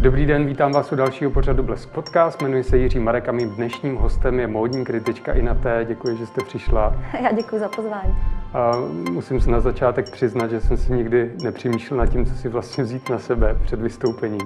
Dobrý den, vítám vás u dalšího pořadu Blesk Podcast. Jmenuji se Jiří Marek a mým dnešním hostem je módní kritička Inaté. Děkuji, že jste přišla. Já děkuji za pozvání. A musím se na začátek přiznat, že jsem si nikdy nepřemýšlel nad tím, co si vlastně vzít na sebe před vystoupením.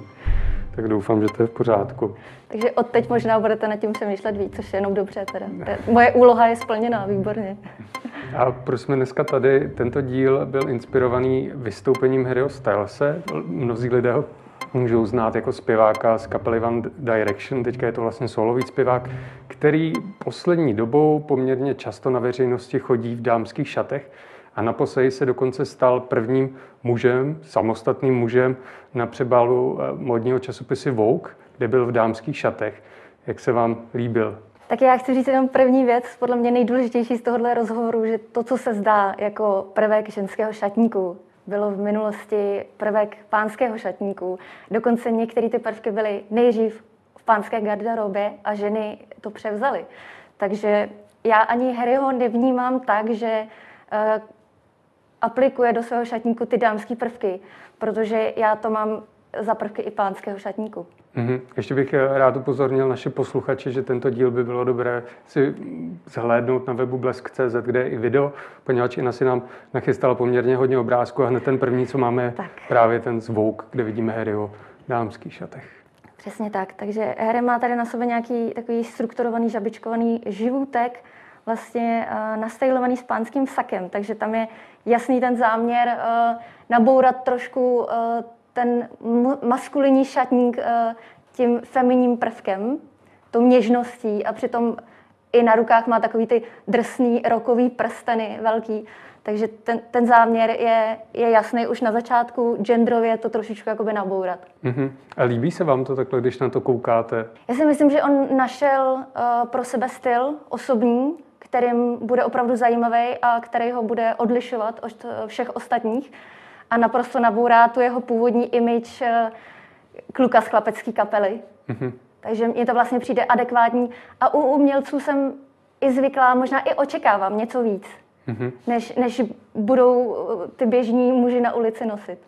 Tak doufám, že to je v pořádku. Takže od teď možná budete nad tím přemýšlet víc, což je jenom dobře. Teda. Moje úloha je splněná, výborně. A proč jsme dneska tady? Tento díl byl inspirovaný vystoupením Harryho Stylese. Mnozí lidé ho můžou znát jako zpěváka z kapely One Direction. Teďka je to vlastně solový zpěvák, který poslední dobou poměrně často na veřejnosti chodí v dámských šatech a naposledy se dokonce stal prvním mužem, samostatným mužem na přebalu eh, modního časopisy Vogue, kde byl v dámských šatech. Jak se vám líbil? Tak já chci říct jenom první věc, podle mě nejdůležitější z tohohle rozhovoru, že to, co se zdá jako prvek ženského šatníku, bylo v minulosti prvek pánského šatníku. Dokonce některé ty prvky byly nejdřív v pánské garderobě a ženy to převzaly. Takže já ani Harryho nevnímám tak, že uh, aplikuje do svého šatníku ty dámské prvky, protože já to mám za prvky i pánského šatníku. Mm-hmm. Ještě bych eh, rád upozornil naše posluchače, že tento díl by bylo dobré si zhlédnout na webu blesk.cz, kde je i video, poněvadž Ina si nám nachystala poměrně hodně obrázků a hned ten první, co máme, tak. právě ten zvuk, kde vidíme Harryho v dámských šatech. Přesně tak. Takže Harry má tady na sobě nějaký takový strukturovaný, žabičkovaný živoutek, vlastně uh, nastajlovaný s pánským sakem. Takže tam je jasný ten záměr uh, nabourat trošku uh, ten maskulinní šatník eh, tím feminním prvkem, tou něžností a přitom i na rukách má takový ty drsný rokový prsteny velký. Takže ten, ten záměr je, je jasný už na začátku, genderově to trošičku jakoby nabourat. Uh-huh. A líbí se vám to takhle, když na to koukáte? Já si myslím, že on našel uh, pro sebe styl osobní, kterým bude opravdu zajímavý a který ho bude odlišovat od všech ostatních a naprosto nabourá tu jeho původní image eh, kluka z chlapecké kapely. Mm-hmm. Takže mně to vlastně přijde adekvátní. A u umělců jsem i zvyklá, možná i očekávám něco víc, mm-hmm. než, než budou eh, ty běžní muži na ulici nosit.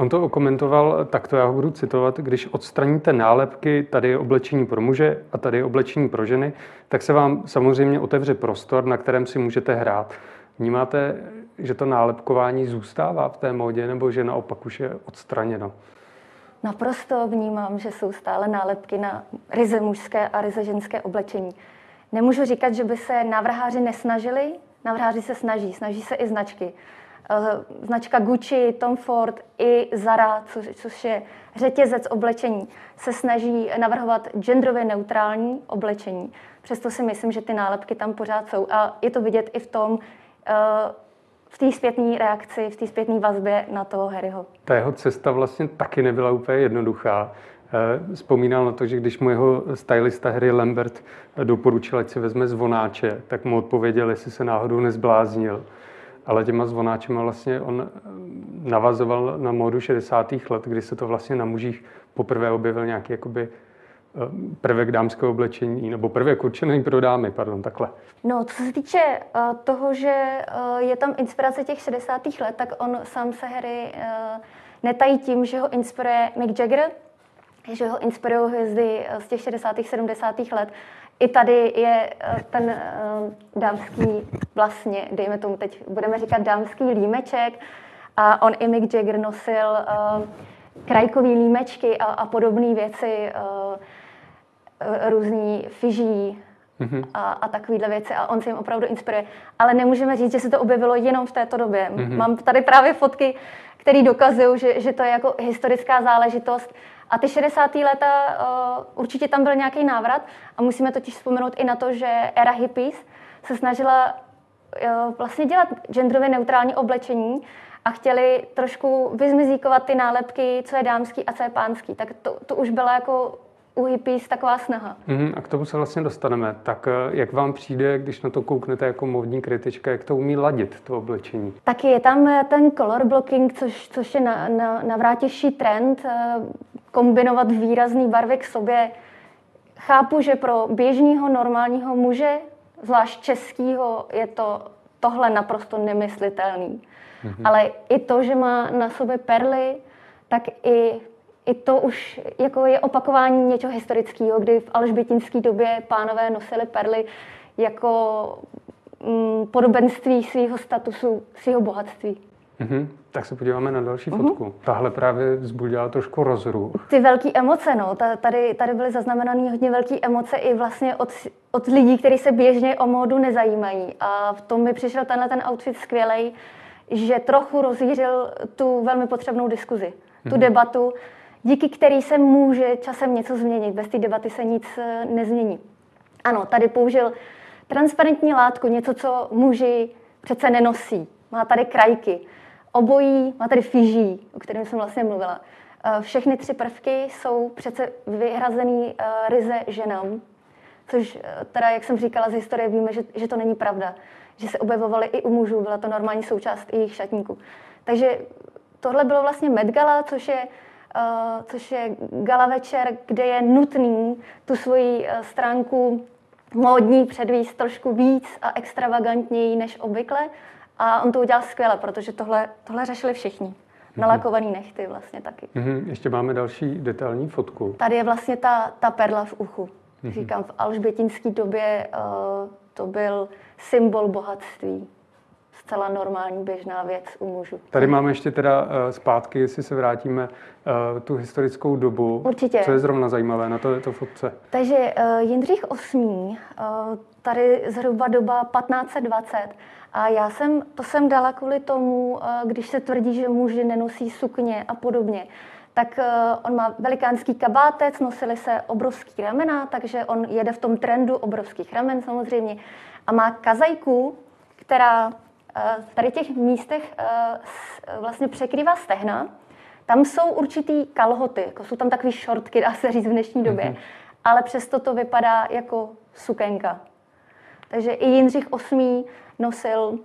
On to okomentoval takto, já ho budu citovat, když odstraníte nálepky, tady je oblečení pro muže a tady je oblečení pro ženy, tak se vám samozřejmě otevře prostor, na kterém si můžete hrát. Vnímáte, že to nálepkování zůstává v té módě, nebo že naopak už je odstraněno? Naprosto vnímám, že jsou stále nálepky na ryze mužské a ryze ženské oblečení. Nemůžu říkat, že by se návrháři nesnažili, návrháři se snaží, snaží se i značky. Eh, značka Gucci, Tom Ford i Zara, což, což je řetězec oblečení, se snaží navrhovat genderově neutrální oblečení. Přesto si myslím, že ty nálepky tam pořád jsou. A je to vidět i v tom, eh, v té zpětné reakci, v té zpětné vazbě na toho Harryho. Ta jeho cesta vlastně taky nebyla úplně jednoduchá. Eh, vzpomínal na to, že když mu jeho stylista Harry Lambert doporučil, ať si vezme zvonáče, tak mu odpověděl, jestli se náhodou nezbláznil ale těma zvonáčema vlastně on eh, navazoval na módu 60. let, kdy se to vlastně na mužích poprvé objevil nějaký jakoby eh, prvek dámského oblečení, nebo prvek určený pro dámy, pardon, takhle. No, co se týče uh, toho, že uh, je tam inspirace těch 60. let, tak on sám se Harry uh, netají tím, že ho inspiruje Mick Jagger, že ho inspirují hvězdy z těch 60. 70. let i tady je eh, ten eh, dámský vlastně, dejme tomu teď, budeme říkat dámský límeček a on i Mick Jagger nosil uh, krajkový límečky a, a podobné věci, různý fyží mm-hmm. a, a takovéhle věci a on se jim opravdu inspiruje. Ale nemůžeme říct, že se to objevilo jenom v této době. Mm-hmm. Mám tady právě fotky, které dokazují, že, že to je jako historická záležitost a ty 60. léta uh, určitě tam byl nějaký návrat a musíme totiž vzpomenout i na to, že era hippies se snažila uh, vlastně dělat genderově neutrální oblečení a chtěli trošku vyzmizíkovat ty nálepky, co je dámský a co je pánský. Tak to, to už byla jako u hippies taková snaha. Mm, a k tomu se vlastně dostaneme. Tak eh, jak vám přijde, když na to kouknete jako módní kritička, jak to umí ladit, to oblečení? Taky je tam ten color blocking, což, což je na, na, navrátější trend kombinovat výrazný barvy k sobě. Chápu, že pro běžného normálního muže, zvlášť českého, je to tohle naprosto nemyslitelný. Mm-hmm. Ale i to, že má na sobě perly, tak i, i to už jako je opakování něčeho historického, kdy v alžbětinské době pánové nosili perly jako mm, podobenství svého statusu, svého bohatství. Mm-hmm. Tak se podíváme na další mm-hmm. fotku. Tahle právě vzbudila trošku rozruch. Ty velké emoce, no. Tady, tady byly zaznamenané hodně velké emoce i vlastně od, od lidí, kteří se běžně o módu nezajímají. A v tom mi přišel tenhle ten outfit skvělej, že trochu rozvířil tu velmi potřebnou diskuzi, mm-hmm. tu mhm. debatu, díky který se může časem něco změnit. Bez té debaty se nic eh, nezmění. Ano, tady použil transparentní látku, něco, co muži přece nenosí. Má tady krajky. Obojí má tady fyží, o kterém jsem vlastně mluvila. Eh, všechny tři prvky jsou přece vyhrazený eh, ryze ženám, což teda, jak jsem říkala z historie, víme, že, že to není pravda. Že se objevovaly i u mužů, byla to normální součást i jejich šatníků. Takže tohle bylo vlastně Met Gala, což je, což je gala večer, kde je nutný tu svoji uh, stránku módní předvíst trošku víc a extravagantněji než obvykle. A on to udělal skvěle, protože tohle, tohle řešili všichni. Mhm. Nalakovaný nechty vlastně taky. Mm-hmm. Ještě máme další detailní fotku. Tady je vlastně ta, ta perla v uchu. Mm-hmm. Říkám, v alžbětinské době uh, to byl symbol bohatství zcela normální běžná věc u mužů. Tady máme ještě teda uh, zpátky, jestli se vrátíme, uh, tu historickou dobu. Určitě. Co je zrovna zajímavé na této fotce? Takže uh, Jindřich VIII, tady zhruba doba 1520, a já jsem, to jsem dala kvůli tomu, když se tvrdí, že muži nenosí sukně a podobně tak on má velikánský kabátec, nosili se obrovský ramena, takže on jede v tom trendu obrovských ramen samozřejmě a má kazajku, která Eh, v tady těch místech eh, vlastně překrývá stehna. Tam jsou určitý kalhoty, jako jsou tam takové šortky, dá se říct v dnešní době, mm-hmm. ale přesto to vypadá jako sukenka. Takže i Jindřich VIII nosil,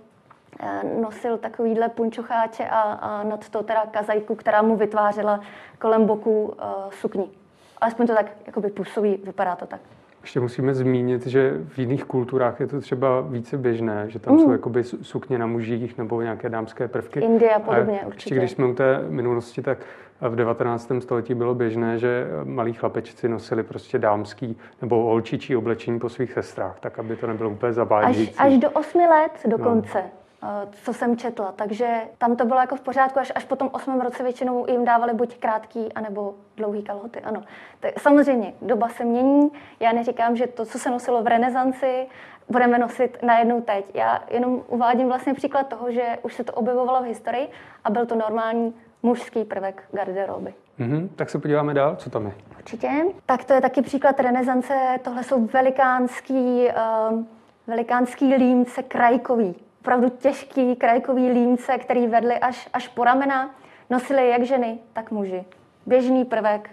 eh, nosil takovýhle punčocháče a, a nad to teda kazajku, která mu vytvářela kolem boku uh, sukní. Alespoň to tak jakoby působí, vypadá to tak. Ještě musíme zmínit, že v jiných kulturách je to třeba více běžné, že tam mm. jsou jakoby sukně na mužích nebo nějaké dámské prvky. Indie a podobně, a určitě. Když jsme u té minulosti, tak v 19. století bylo běžné, že malí chlapečci nosili prostě dámský nebo holčičí oblečení po svých sestrách, tak aby to nebylo úplně zavádějící. Až, až do 8 let dokonce. No. Eh, co jsem četla. Takže tam to bylo jako v pořádku, až, až po tom osmém roce většinou jim dávali buď krátký, anebo dlouhý kalhoty. Ano. Tak samozřejmě, doba se mění. Já neříkám, že to, co se nosilo v renesanci, budeme nosit najednou teď. Já jenom uvádím vlastně příklad toho, že už se to objevovalo v historii a byl to normální mužský prvek garderoby. Mm-hmm, tak se podíváme dál, co tam je. Určitě. Tak to je taky příklad renesance. Tohle jsou velikánský, uh, velikánský límce krajkový opravdu těžký krajkový límce, který vedli až, až po ramena, nosili jak ženy, tak muži. Běžný prvek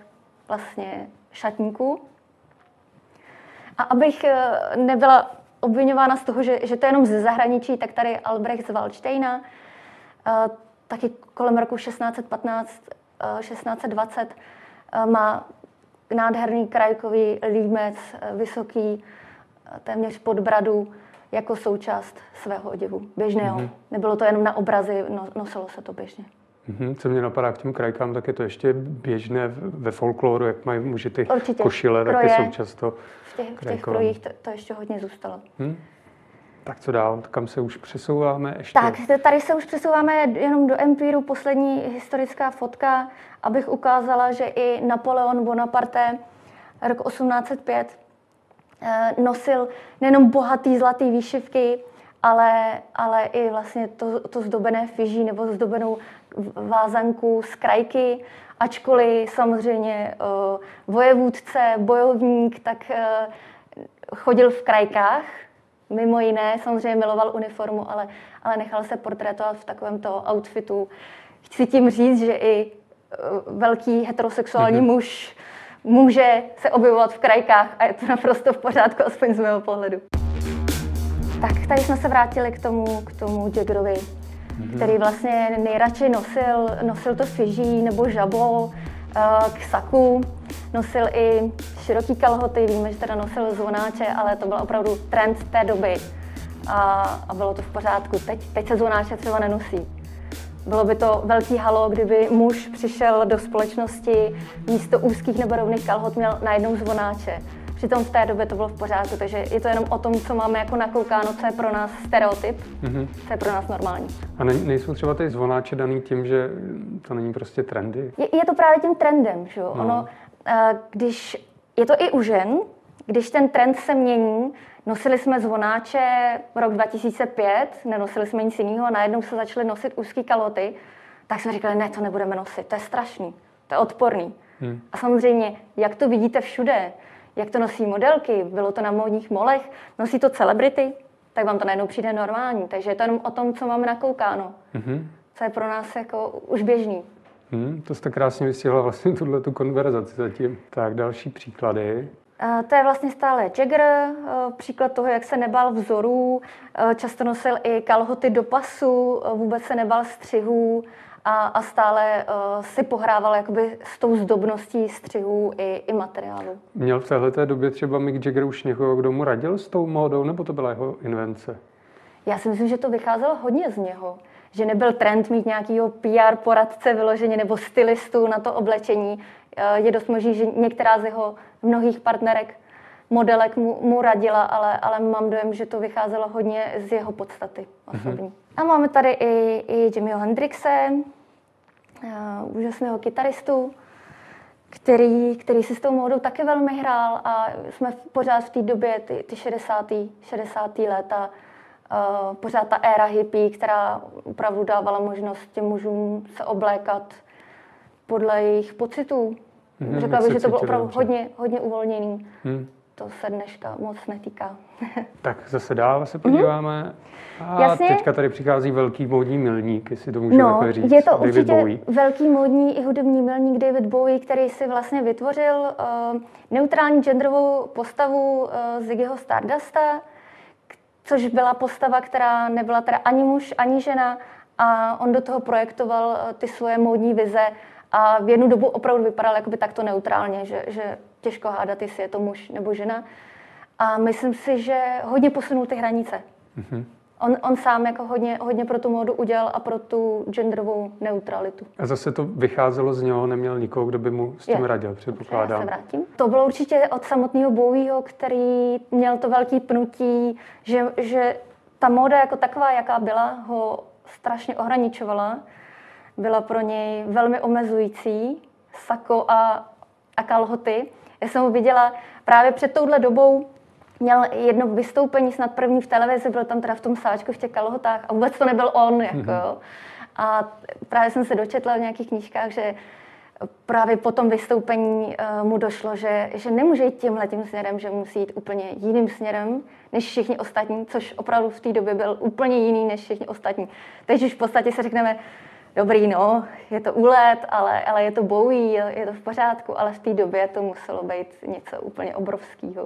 vlastně šatníků. A abych eh, nebyla obvinována z toho, že, že to je jenom ze zahraničí, tak tady Albrecht z Waldsteina, eh, taky kolem roku 1615, 1620, eh, má nádherný krajkový límec, vysoký, téměř pod bradu, jako součást svého oděvu, běžného. Mm-hmm. Nebylo to jenom na obrazy, no, nosilo se to běžně. Mm-hmm. Co mě napadá k těm krajkám, tak je to ještě běžné ve folkloru, jak mají muži ty Určitě. košile, Kroje. taky jsou často V těch, v těch krojích to, to ještě hodně zůstalo. Hmm? Tak co dál? Kam se už přesouváme ještě? Tak, tady se už přesouváme jenom do empíru. Poslední historická fotka, abych ukázala, že i Napoleon Bonaparte rok 1805 Eh, nosil nejenom bohatý zlatý výšivky, ale, ale i vlastně to, to zdobené fyží nebo zdobenou vázanku z krajky, ačkoliv samozřejmě uh, vojevůdce, bojovník, tak uh, chodil v krajkách, mimo jiné, samozřejmě miloval uniformu, ale, ale nechal se portrétovat v takovémto outfitu. Chci tím říct, že i velký heterosexuální mm-hmm. muž může se objevovat v krajkách a je to naprosto v pořádku, aspoň z mého pohledu. Tak tady jsme se vrátili k tomu, k tomu Jaggerovi, mm-hmm. který vlastně nejradši nosil, nosil to fiží nebo žabo eh, k saku. Nosil i široký kalhoty, víme, že teda nosil zvonáče, ale to byl opravdu trend té doby a, a bylo to v pořádku. Teď, teď se zvonáče třeba nenosí. Bylo by to velký halo, kdyby muž přišel do společnosti místo úzkých nebo rovných kalhot měl najednou zvonáče. Přitom v té době to bylo v pořádku, takže je to jenom o tom, co máme jako nakoukáno, co je pro nás stereotyp, mm-hmm. co je pro nás normální. A ne, nejsou třeba ty zvonáče daný tím, že to není prostě trendy? Je, je to právě tím trendem, že jo? No. Ono, eh, když je to i u žen, když ten trend se mění, nosili jsme zvonáče rok 2005, nenosili jsme nic jiného a najednou se začaly nosit úzké kaloty, tak jsme říkali, ne, to nebudeme nosit, to je strašný, to je odporný. Hmm. A samozřejmě, jak to vidíte všude, jak to nosí modelky, bylo to na módních molech, nosí to celebrity, tak vám to najednou přijde normální. Takže je to jenom o tom, co máme nakoukáno. Mm-hmm. Co je pro nás jako už běžný. Hmm, to jste krásně vysílala vlastně tuhle tu konverzaci zatím. Tak další příklady. Uh, to je vlastně stále Jagger, uh, příklad toho, jak se nebal vzorů, uh, často nosil i kalhoty do pasu, vůbec se nebal střihů, a, a stále si pohrával jakoby s tou zdobností střihů i, i materiálu. Měl v téhle době třeba Mick Jagger už někoho, kdo mu radil s tou módou, nebo to byla jeho invence? Já si myslím, že to vycházelo hodně z něho. Že nebyl trend mít nějakýho PR poradce vyloženě nebo stylistu na to oblečení. Uh, je dost možný, že některá z jeho mnohých partnerek modelek mu, mu radila, ale, ale mám dojem, že to vycházelo hodně z jeho podstaty osobní. Mm-hmm. A máme tady i, i Jimmyho Hendrixe, uh, úžasného kytaristu, který, který si s tou módou také velmi hrál a jsme pořád v té době, ty, ty 60. 60. léta, uh, pořád ta éra hippie, která opravdu dávala možnost těm mužům se oblékat podle jejich pocitů. Hmm, Řekla bych, že to bylo opravdu hodně, hodně uvolněný. Hmm to se dneška moc netýká. tak zase dál se podíváme. Mm-hmm. A Jasně. teďka tady přichází velký módní milník, jestli to můžeme no, říct. je to David určitě Bowie. velký módní i hudební milník David Bowie, který si vlastně vytvořil uh, neutrální genderovou postavu uh, Ziggyho Stardusta, což byla postava, která nebyla teda ani muž, ani žena a on do toho projektoval uh, ty svoje módní vize a v jednu dobu opravdu vypadal jakoby takto neutrálně, že, že těžko hádat, jestli je to muž nebo žena. A myslím si, že hodně posunul ty hranice. Mm-hmm. On, on sám jako hodně, hodně pro tu módu udělal a pro tu genderovou neutralitu. A zase to vycházelo z něho, neměl nikoho, kdo by mu s tím je. radil, předpokládám. Já se vrátím. To bylo určitě od samotného Bowieho, který měl to velký pnutí, že, že ta móda jako taková, jaká byla, ho strašně ohraničovala. Byla pro něj velmi omezující, sako a, a kalhoty. Já jsem ho viděla právě před touhle dobou, měl jedno vystoupení, snad první v televizi, byl tam teda v tom sáčku v těch kalhotách a vůbec to nebyl on. Jako, mm-hmm. A právě jsem se dočetla v nějakých knížkách, že právě po tom vystoupení uh, mu došlo, že, že nemůže jít tímhle tím směrem, že musí jít úplně jiným směrem než všichni ostatní, což opravdu v té době byl úplně jiný než všichni ostatní. Teď už v podstatě se řekneme, dobrý, no, je to úlet, ale, ale je to Bowie, je to v pořádku, ale v té době to muselo být něco úplně obrovského.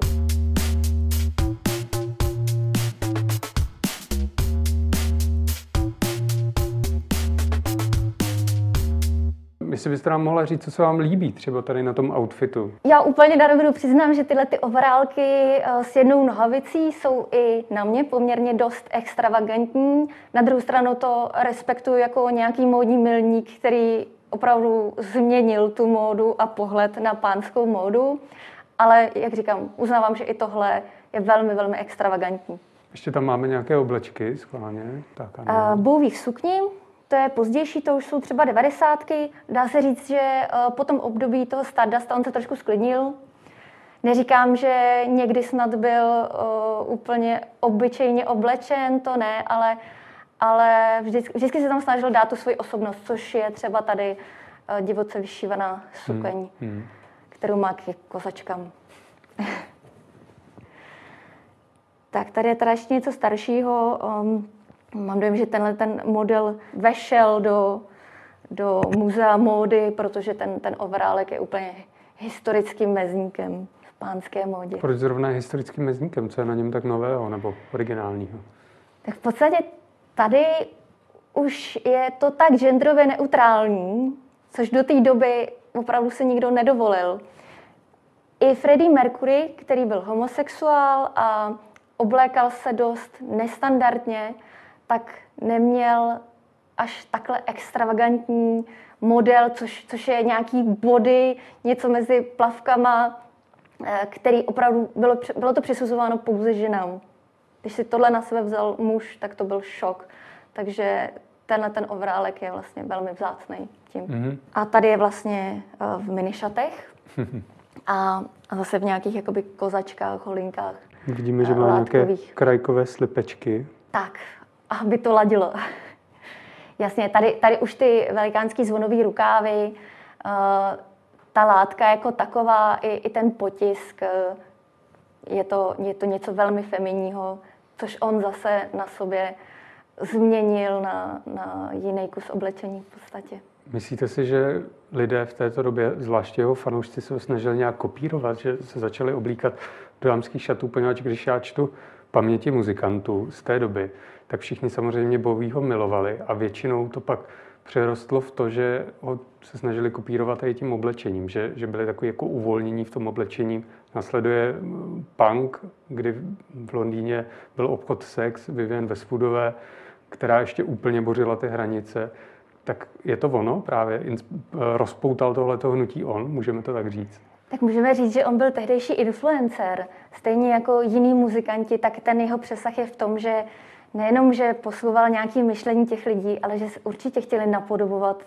Jestli byste nám mohla říct, co se vám líbí třeba tady na tom outfitu. Já úplně na rovinu přiznám, že tyhle ty overálky eh, s jednou nohavicí jsou i na mě poměrně dost extravagantní. Na druhou stranu to respektuju jako nějaký módní milník, který opravdu změnil tu módu a pohled na pánskou módu. Ale jak říkám, uznávám, že i tohle je velmi, velmi extravagantní. Ještě tam máme nějaké oblečky schválně. Tak, ano. Uh, bouvých sukní, to je pozdější, to už jsou třeba devadesátky. Dá se říct, že eh, po tom období toho Stardust on se trošku sklidnil. Neříkám, že někdy snad byl uh, úplně obyčejně oblečen, to ne, ale, ale vždycky, vždycky se tam snažil dát tu svoji osobnost, což je třeba tady uh, divoce vyšívaná sukeň, hmm. Hmm. kterou má k kozačkám. tak tady je teda ještě něco staršího. Um, Mám dojem, že tenhle ten model vešel do, do muzea módy, protože ten, ten overálek je úplně historickým mezníkem v pánské módě. Proč zrovna historickým mezníkem? Co je na něm tak nového nebo originálního? Tak v podstatě tady už je to tak genderově neutrální, což do té doby opravdu se nikdo nedovolil. I Freddie Mercury, který byl homosexuál a oblékal se dost nestandardně, tak neměl až takhle extravagantní model, což, což je nějaký body, něco mezi plavkama, eh, který opravdu bylo, bylo to přisuzováno pouze ženám. Když si tohle na sebe vzal muž, tak to byl šok. Takže tenhle ten ovrálek je vlastně velmi vzácný tím. Mm-hmm. A tady je vlastně eh, v minišatech a, a zase v nějakých jakoby kozačkách, holinkách. Vidíme, že má nějaké krajkové slipečky. Tak, aby to ladilo. Jasně, tady, tady už ty velikánský zvonové rukávy, uh, ta látka jako taková, i, i ten potisk, uh, je, to, je to něco velmi feminního, což on zase na sobě změnil na, na jiný kus oblečení v podstatě. Myslíte si, že lidé v této době, zvláště jeho fanoušci, se snažili nějak kopírovat, že se začali oblíkat do dámských šatů, poněvadž když já čtu paměti muzikantů z té doby, tak všichni samozřejmě Bowieho milovali a většinou to pak přerostlo v to, že ho se snažili kopírovat i tím oblečením, že, že byli takový jako uvolnění v tom oblečení. Nasleduje punk, kdy v Londýně byl obchod sex, Vivian Westwoodové, která ještě úplně bořila ty hranice. Tak je to ono právě? Rozpoutal tohleto hnutí on, můžeme to tak říct? Tak můžeme říct, že on byl tehdejší influencer. Stejně jako jiní muzikanti, tak ten jeho přesah je v tom, že nejenom, že posluhoval nějaké myšlení těch lidí, ale že určitě chtěli napodobovat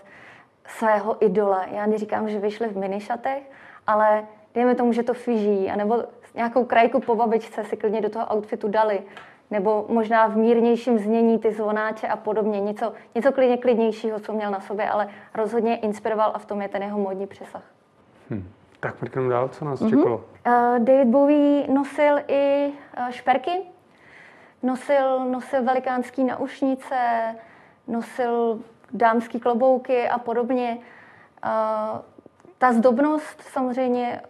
svého idola. Já neříkám, že vyšli v minišatech, ale dejme tomu, že to fyží, anebo nějakou krajku po babičce si klidně do toho outfitu dali. Nebo možná v mírnějším znění ty zvonáče a podobně. Něco, něco klidně klidnějšího, co měl na sobě, ale rozhodně inspiroval a v tom je ten jeho módní přesah. Hmm. Tak mrkneme dál, co nás mm-hmm. čekalo. Uh, David Bowie nosil i uh, šperky, nosil, nosil velikánský naušnice, nosil dámský klobouky a podobně. Uh, ta zdobnost samozřejmě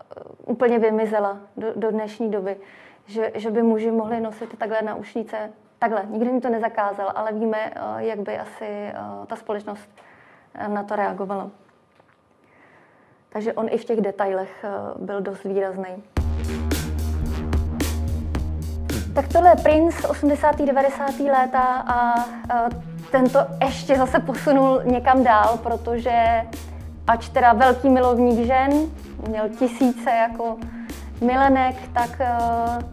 úplně vymizela do, do dnešní doby, že, že by muži mohli nosit takhle naušnice. Takhle, nikdo mi to nezakázal, ale víme, jak by asi ta společnost na to reagovala. Takže on i v těch detailech byl dost výrazný. Tak tohle je Prince 80. 90. léta a tento ještě zase posunul někam dál, protože ač teda velký milovník žen, měl tisíce jako milenek, tak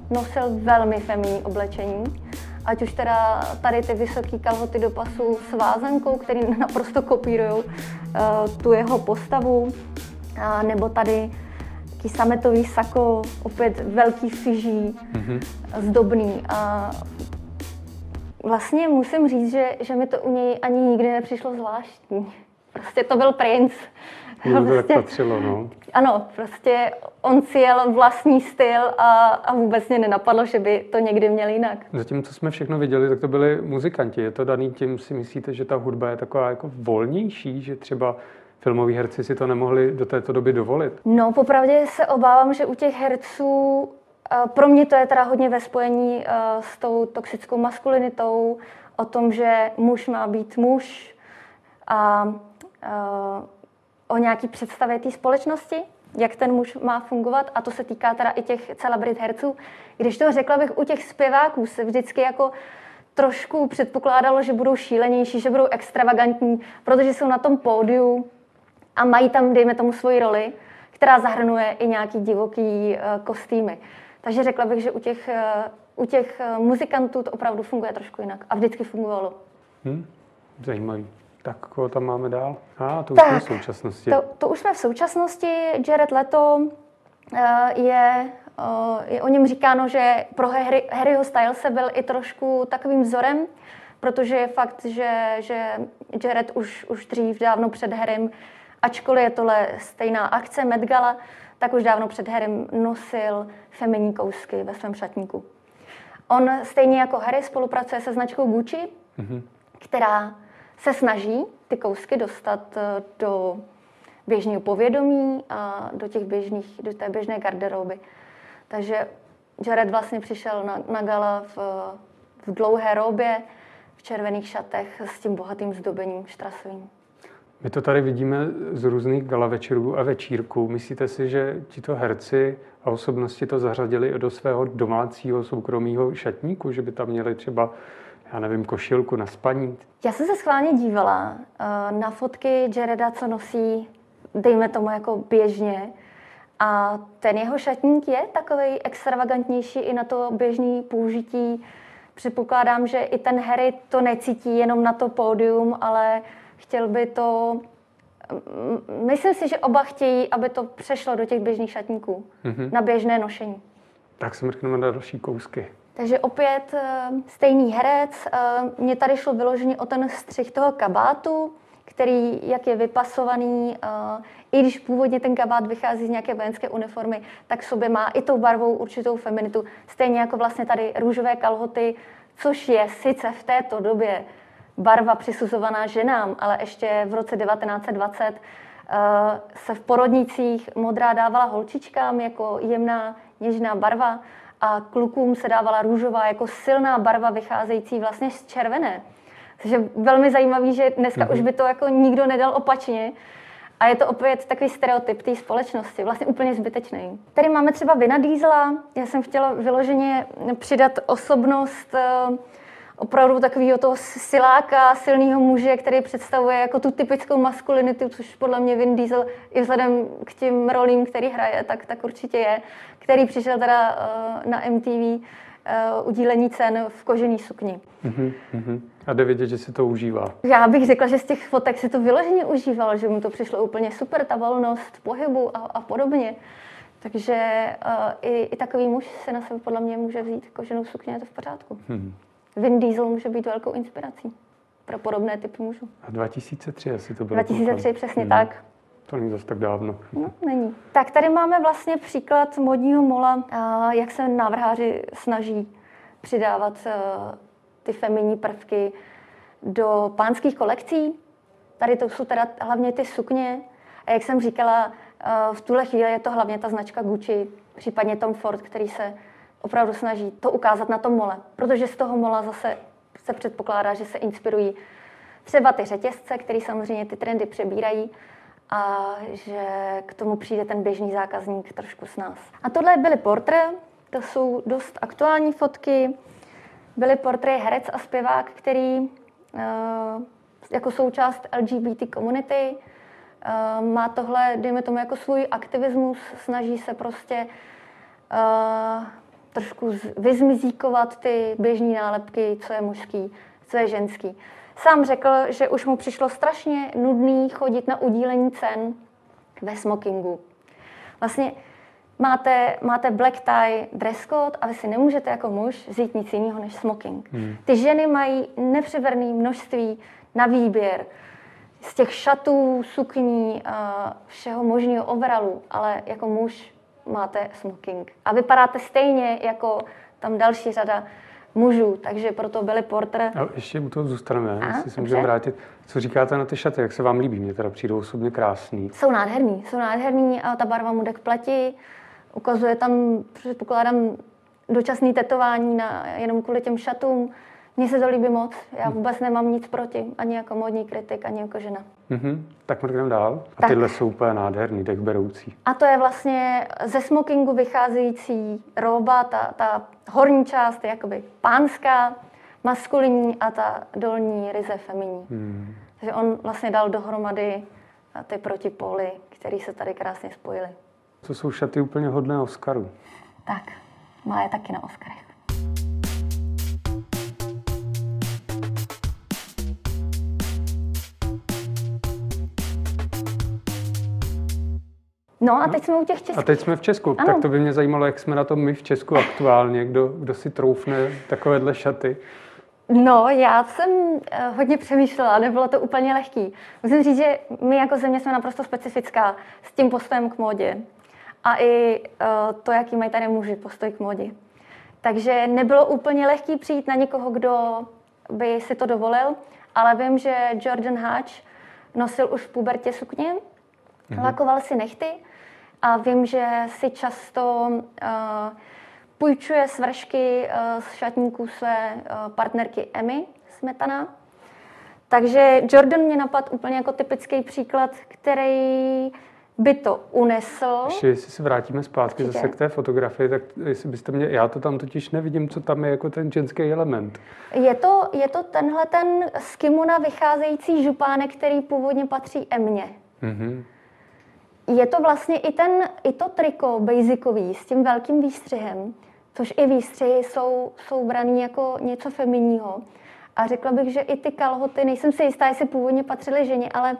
nosil velmi feminní oblečení. Ať už teda tady ty vysoké kalhoty do pasu s vázankou, který naprosto kopírují tu jeho postavu, nebo tady taký sametový sako, opět velký fyží, mm-hmm. zdobný. A vlastně musím říct, že, že mi to u něj ani nikdy nepřišlo zvláštní. Prostě to byl princ. Prostě, tak patřilo, no. Ano, prostě on si jel vlastní styl a, a vůbec mě nenapadlo, že by to někdy měl jinak. Zatím, co jsme všechno viděli, tak to byli muzikanti. Je to daný tím, si myslíte, že ta hudba je taková jako volnější, že třeba filmoví herci si to nemohli do této doby dovolit? No, popravdě se obávám, že u těch herců, eh, pro mě to je teda hodně ve spojení eh, s tou toxickou maskulinitou, o tom, že muž má být muž a eh, o nějaký představě té společnosti, jak ten muž má fungovat a to se týká teda i těch celebrit herců. Když to řekla bych, u těch zpěváků se vždycky jako trošku předpokládalo, že budou šílenější, že budou extravagantní, protože jsou na tom pódiu, a mají tam, dejme tomu, svoji roli, která zahrnuje i nějaký divoký uh, kostýmy. Takže řekla bych, že u těch, uh, u těch uh, muzikantů to opravdu funguje trošku jinak. A vždycky fungovalo. Hmm, zajímavý. Tak koho tam máme dál? A, ah, to už tak, jsme v současnosti. To, to už jsme v současnosti. Jared Leto je, je o něm říkáno, že pro Harry, Harryho Stylese byl i trošku takovým vzorem, protože je fakt, že, že Jared už, už dřív, dávno před Harrym, Ačkoliv je tohle stejná akce Met Gala, tak už dávno před Harrym nosil feminní kousky ve svém šatníku. On stejně jako Harry spolupracuje se značkou Gucci, mm-hmm. která se snaží ty kousky dostat eh, do běžného povědomí a do, těch běžných, do té běžné garderoby. Takže Jared vlastně přišel na, na gala v, v dlouhé robě, v červených šatech s tím bohatým zdobením štrasovým. My to tady vidíme z různých gala večerů a večírků. Myslíte si, že tito herci a osobnosti to zařadili do svého domácího soukromého šatníku, že by tam měli třeba já nevím, košilku na spaní? Já jsem se schválně dívala uh, na fotky Jareda, co nosí, dejme tomu jako běžně. A ten jeho šatník je takový extravagantnější i na to běžné použití. Předpokládám, že i ten Harry to necítí jenom na to pódium, ale chtěl by to Myslím si, že oba chtějí, aby to přešlo do těch běžných šatníků mm-hmm. na běžné nošení. Tak se mrkneme na další kousky. Takže opět uh, stejný herec. Uh, Mně tady šlo vyloženě o ten střih toho kabátu, který, jak je vypasovaný, uh, i když původně ten kabát vychází z nějaké vojenské uniformy, tak sobě má i tou barvou určitou feminitu. Stejně jako vlastně tady růžové kalhoty, což je sice v této době barva přisuzovaná ženám, ale ještě v roce 1920 uh, se v porodnicích modrá dávala holčičkám jako jemná, něžná barva a klukům se dávala růžová jako silná barva vycházející vlastně z červené. Což je velmi zajímavý, že dneska mm-hmm. už by to jako nikdo nedal opačně. A je to opět takový stereotyp té společnosti, vlastně úplně zbytečný. Tady máme třeba Vina Diesela. Já jsem chtěla vyloženě přidat osobnost uh, opravdu takového toho siláka, silného muže, který představuje jako tu typickou maskulinitu, což podle mě Vin Diesel i vzhledem k těm rolím, který hraje, tak, tak určitě je, který přišel teda uh, na MTV uh, eh, udílení cen v kožený sukni. Uh-huh, uh-huh. A jde vidět, že si to užívá. Já bych řekla, že z těch fotek si to vyloženě užíval, že mu to přišlo úplně super, ta volnost pohybu a, a podobně. Takže uh, i, i takový muž se na sebe podle mě může vzít koženou sukně, je to v pořádku. Hmm. Vin Diesel může být velkou inspirací pro podobné typy mužů. A 2003 asi to bylo? 2003, pochod. přesně hmm. tak. To není zase tak dávno. No, není. Tak tady máme vlastně příklad modního mola, jak se návrháři snaží přidávat ty feminní prvky do pánských kolekcí. Tady to jsou teda hlavně ty sukně. A jak jsem říkala, v tuhle chvíli je to hlavně ta značka Gucci, případně Tom Ford, který se opravdu snaží to ukázat na tom mole, protože z toho mola zase se předpokládá, že se inspirují třeba ty řetězce, které samozřejmě ty trendy přebírají a že k tomu přijde ten běžný zákazník trošku s nás. A tohle byly portré, to jsou dost aktuální fotky. Byly portré herec a zpěvák, který eh, jako součást LGBT komunity eh, má tohle, dejme tomu, jako svůj aktivismus, snaží se prostě eh, trošku vyzmizíkovat ty běžné nálepky, co je mužský, co je ženský. Sám řekl, že už mu přišlo strašně nudný chodit na udílení cen ve smokingu. Vlastně máte, máte black tie dress code a vy si nemůžete jako muž vzít nic jiného než smoking. Hmm. Ty ženy mají nepřeverné množství na výběr z těch šatů, sukní, všeho možného overalu, ale jako muž máte smoking. A vypadáte stejně jako tam další řada mužů, takže proto byli portr. A ještě u toho zůstaneme, a, jestli se můžeme vrátit. Co říkáte na ty šaty, jak se vám líbí? Mě teda přijdou osobně krásný. Jsou nádherný, jsou nádherný a ta barva mu jde k pleti. Ukazuje tam, předpokládám, dočasný tetování na, jenom kvůli těm šatům. Mně se to líbí moc. Já vůbec nemám nic proti, ani jako modní kritik, ani jako žena. Mm-hmm. Tak mrkneme dál. A tak. tyhle jsou úplně nádherný, dech beroucí. A to je vlastně ze smokingu vycházející roba, ta, ta horní část je jakoby pánská, maskulinní a ta dolní ryze feminní. Hmm. Takže on vlastně dal dohromady ty protipóly, které se tady krásně spojily. To jsou šaty úplně hodné Oscaru. Tak, má je taky na Oscarech. No a teď jsme u těch českých. A teď jsme v Česku. Ano. Tak to by mě zajímalo, jak jsme na tom my v Česku aktuálně, kdo, kdo si troufne takovéhle šaty. No, já jsem eh, hodně přemýšlela, nebylo to úplně lehký. Musím říct, že my jako země jsme naprosto specifická s tím postojem k módě. A i uh, to, jaký mají tady muži postoj k módě. Takže nebylo úplně lehký přijít na někoho, kdo by si to dovolil, ale vím, že Jordan Hatch nosil už v pubertě sukně, mm-hmm. lakoval si nechty a vím, že si často uh, půjčuje svršky uh, z šatníků své uh, partnerky Emmy Smetana. Takže Jordan mě napad úplně jako typický příklad, který by to unesl. Ještě jestli se vrátíme zpátky Určitě. zase k té fotografii, tak jestli byste mě, já to tam totiž nevidím, co tam je jako ten ženský element. Je to, je to tenhle ten z kimona vycházející župánek, který původně patří Emě. Mm-hmm. Je to vlastně i, ten, i to triko basicový s tím velkým výstřihem, což i výstřihy jsou, jsou braný jako něco feminního. A řekla bych, že i ty kalhoty, nejsem si jistá, jestli původně patřily ženě, ale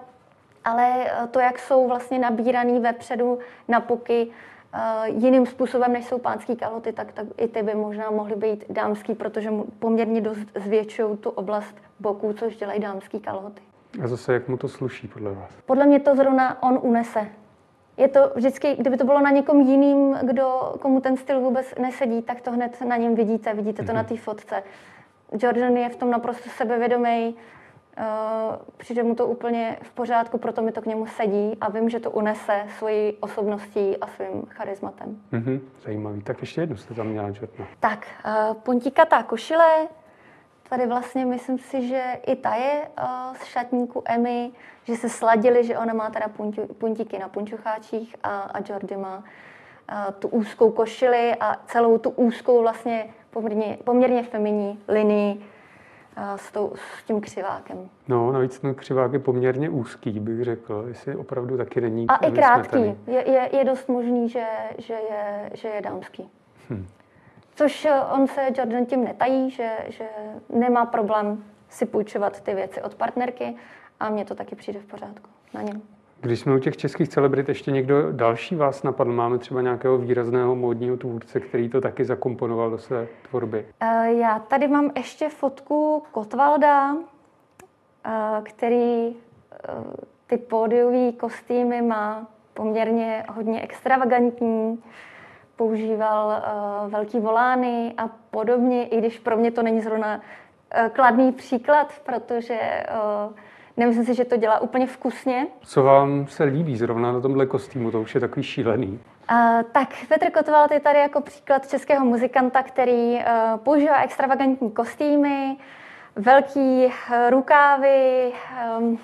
ale eh, to, jak jsou vlastně nabíraný vepředu na puky uh, jiným způsobem, než jsou pánský kalhoty, tak, tak i ty by možná mohly být dámský, protože poměrně dost zvětšují tu oblast boků, což dělají dámský kalhoty. A zase, jak mu to sluší podle vás? Podle mě to zrovna on unese. Je to vždycky, kdyby to bylo na někom jiným, kdo, komu ten styl vůbec nesedí, tak to hned na něm vidíte, vidíte to mm-hmm. na té fotce. Jordan je v tom naprosto sebevědomý, Uh, přijde mu to úplně v pořádku, proto mi to k němu sedí a vím, že to unese svojí osobností a svým charizmatem. Mm-hmm, zajímavý. Tak ještě jednu jste tam měla, Jotna. Tak, uh, puntíkatá košile. Tady vlastně myslím si, že i ta je uh, z šatníku Emmy, že se sladili, že ona má teda puntíky na punčucháčích a, a Jordy má uh, tu úzkou košili a celou tu úzkou vlastně poměrně, poměrně feminní linii s, tou, s tím křivákem. No, navíc ten křivák je poměrně úzký, bych řekl, jestli opravdu taky není A i krátký. Je, je, je dost možný, že, že, je, že je dámský. Hm. Což eh, on se Jordan tím netají, že, že nemá problém si půjčovat ty věci od partnerky a mně to taky přijde v pořádku na něm. Když jsme u těch českých celebrit, ještě někdo další vás napadl? Máme třeba nějakého výrazného módního tvůrce, který to taky zakomponoval do své tvorby? Eh, já tady mám ještě fotku Kotvalda, eh, který ty pódiové kostýmy má poměrně hodně extravagantní, používal velký volány a podobně, i když pro mě to není zrovna kladný příklad, protože Nemyslím si, že to dělá úplně vkusně. Co vám se líbí zrovna na tomhle kostýmu? To už je takový šílený. Uh, tak Petr Kotwald je tady jako příklad českého muzikanta, který uh, používá extravagantní kostýmy, velký uh, rukávy, um,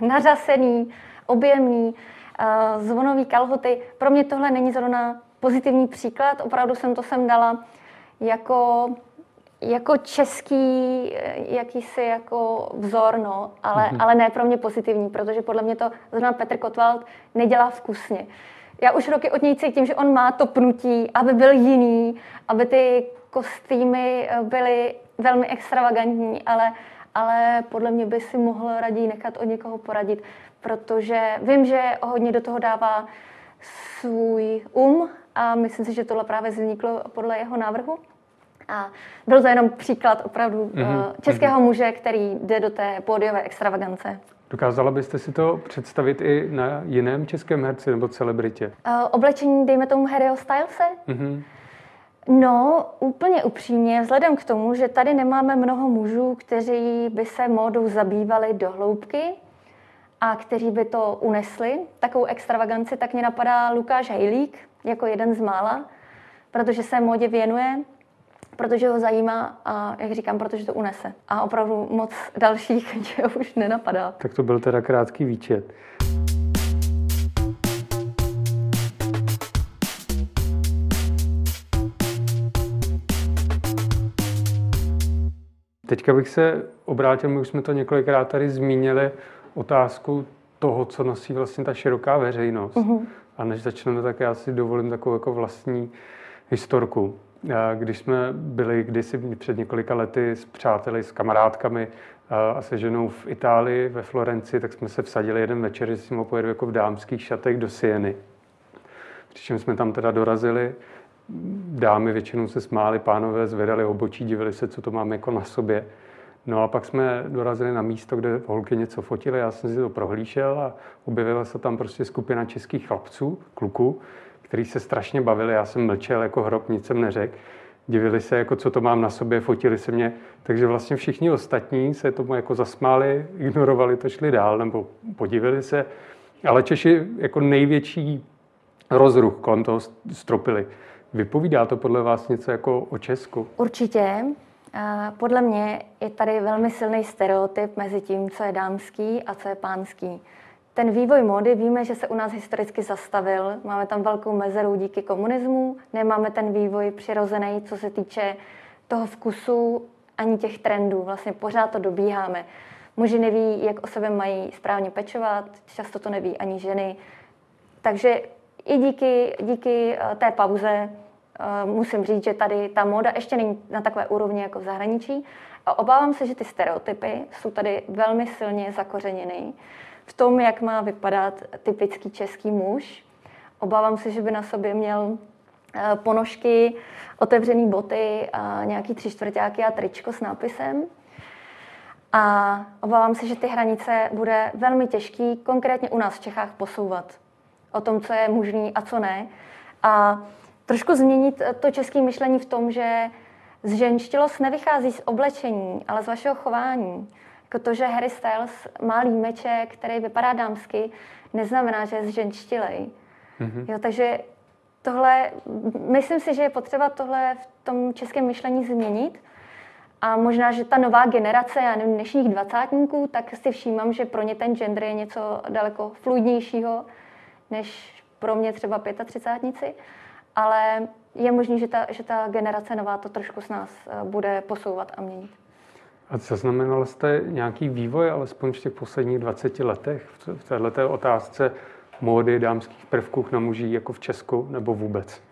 nařasený, objemný, uh, zvonový kalhoty. Pro mě tohle není zrovna pozitivní příklad, opravdu jsem to sem dala jako jako český jakýsi jako vzor, no, ale, mm-hmm. ale ne pro mě pozitivní, protože podle mě to zrovna Petr Kotwald nedělá vkusně. Já už roky od něj cítím, že on má to pnutí, aby byl jiný, aby ty kostýmy byly velmi extravagantní, ale, ale podle mě by si mohl raději nechat od někoho poradit, protože vím, že hodně do toho dává svůj um a myslím si, že tohle právě vzniklo podle jeho návrhu. A byl to jenom příklad opravdu mm-hmm. českého mm-hmm. muže, který jde do té pódiové extravagance. Dokázala byste si to představit i na jiném českém herci nebo celebritě? Uh, oblečení, dejme tomu Harryho Stylese? Mm-hmm. No, úplně upřímně, vzhledem k tomu, že tady nemáme mnoho mužů, kteří by se módou zabývali do hloubky a kteří by to unesli, takovou extravaganci, tak mě napadá Lukáš Hejlík jako jeden z mála, protože se módě věnuje protože ho zajímá a, jak říkám, protože to unese. A opravdu moc dalších že už nenapadá. Tak to byl teda krátký výčet. Teďka bych se obrátil, my už jsme to několikrát tady zmínili, otázku toho, co nosí vlastně ta široká veřejnost. Uh-huh. A než začneme, tak já si dovolím takovou jako vlastní historku. Když jsme byli kdysi před několika lety s přáteli, s kamarádkami a se ženou v Itálii, ve Florenci, tak jsme se vsadili jeden večer, že si mu pojedu jako v dámských šatech do Sieny. Přičem jsme tam teda dorazili, dámy většinou se smály, pánové zvedali obočí, divili se, co to máme jako na sobě. No a pak jsme dorazili na místo, kde holky něco fotily, já jsem si to prohlíšel a objevila se tam prostě skupina českých chlapců, kluků, který se strašně bavili, já jsem mlčel jako hrob, nic jsem neřekl. Divili se, jako co to mám na sobě, fotili se mě. Takže vlastně všichni ostatní se tomu jako zasmáli, ignorovali to, šli dál nebo podívali se. Ale Češi jako největší rozruch kolem toho stropili. Vypovídá to podle vás něco jako o Česku? Určitě. Podle mě je tady velmi silný stereotyp mezi tím, co je dámský a co je pánský. ten vývoj módy víme, že se u nás historicky zastavil. Máme tam velkou mezeru díky komunismu. Nemáme ten vývoj přirozený, co se týče toho vkusu ani těch trendů. Vlastně pořád to dobíháme. Muži neví, jak o sebe mají správně pečovat, často to neví ani ženy. Takže i díky, díky eh, té pauze musím říct, že tady ta móda ještě není na takové úrovni jako v zahraničí. A obávám se, že ty stereotypy jsou tady velmi silně zakořeněny v tom, jak má vypadat typický český muž. Obávám se, že by na sobě měl eh, ponožky, otevřený boty a nějaký tři čtvrtáky a tričko s nápisem. A obávám se, že ty hranice bude velmi těžký, konkrétně u nás v Čechách, posouvat. O tom, co je možný a co ne. A trošku změnit to české myšlení v tom, že zženštilost nevychází z oblečení, ale z vašeho chování. Jako to, že Harry Styles má límeček, který vypadá dámsky, neznamená, že je zženštilej. Mm-hmm. Jo, takže tohle, myslím si, že je potřeba tohle v tom českém myšlení změnit. A možná, že ta nová generace, já nevím, dnešních dvacátníků, tak si všímám, že pro ně ten gender je něco daleko fluidnějšího, než pro mě třeba 35 ale je možné, že ta, že ta generace nová to trošku s nás eh, bude posouvat a měnit. A zaznamenal jste nějaký vývoj, alespoň v těch posledních 20 letech, v této otázce módy dámských prvků na muží jako v Česku nebo vůbec?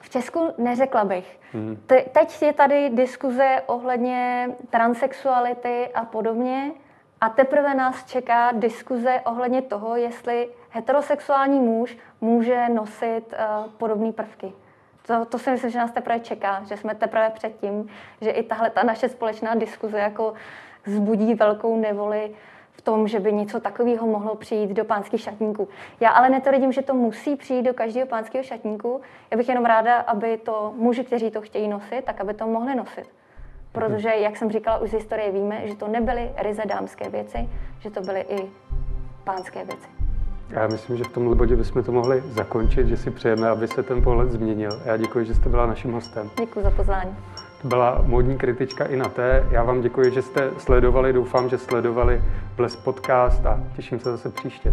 V Česku neřekla bych. Hmm. Te, teď je tady diskuze ohledně transexuality a podobně a teprve nás čeká diskuze ohledně toho, jestli heterosexuální muž může nosit uh, podobné prvky. To, to si myslím, že nás teprve čeká, že jsme teprve před tím, že i tahle ta naše společná diskuze jako zbudí velkou nevoli v tom, že by něco takového mohlo přijít do pánských šatníků. Já ale netvrdím, že to musí přijít do každého pánského šatníku. Já bych jenom ráda, aby to muži, kteří to chtějí nosit, tak aby to mohli nosit. Protože, jak jsem říkala, už z historie víme, že to nebyly ryze dámské věci, že to byly i pánské věci. Já myslím, že v tomhle bodě bychom to mohli zakončit, že si přejeme, aby se ten pohled změnil. Já děkuji, že jste byla naším hostem. Děkuji za pozvání. To byla módní kritička i na té. Já vám děkuji, že jste sledovali, doufám, že sledovali Bles podcast a těším se zase příště.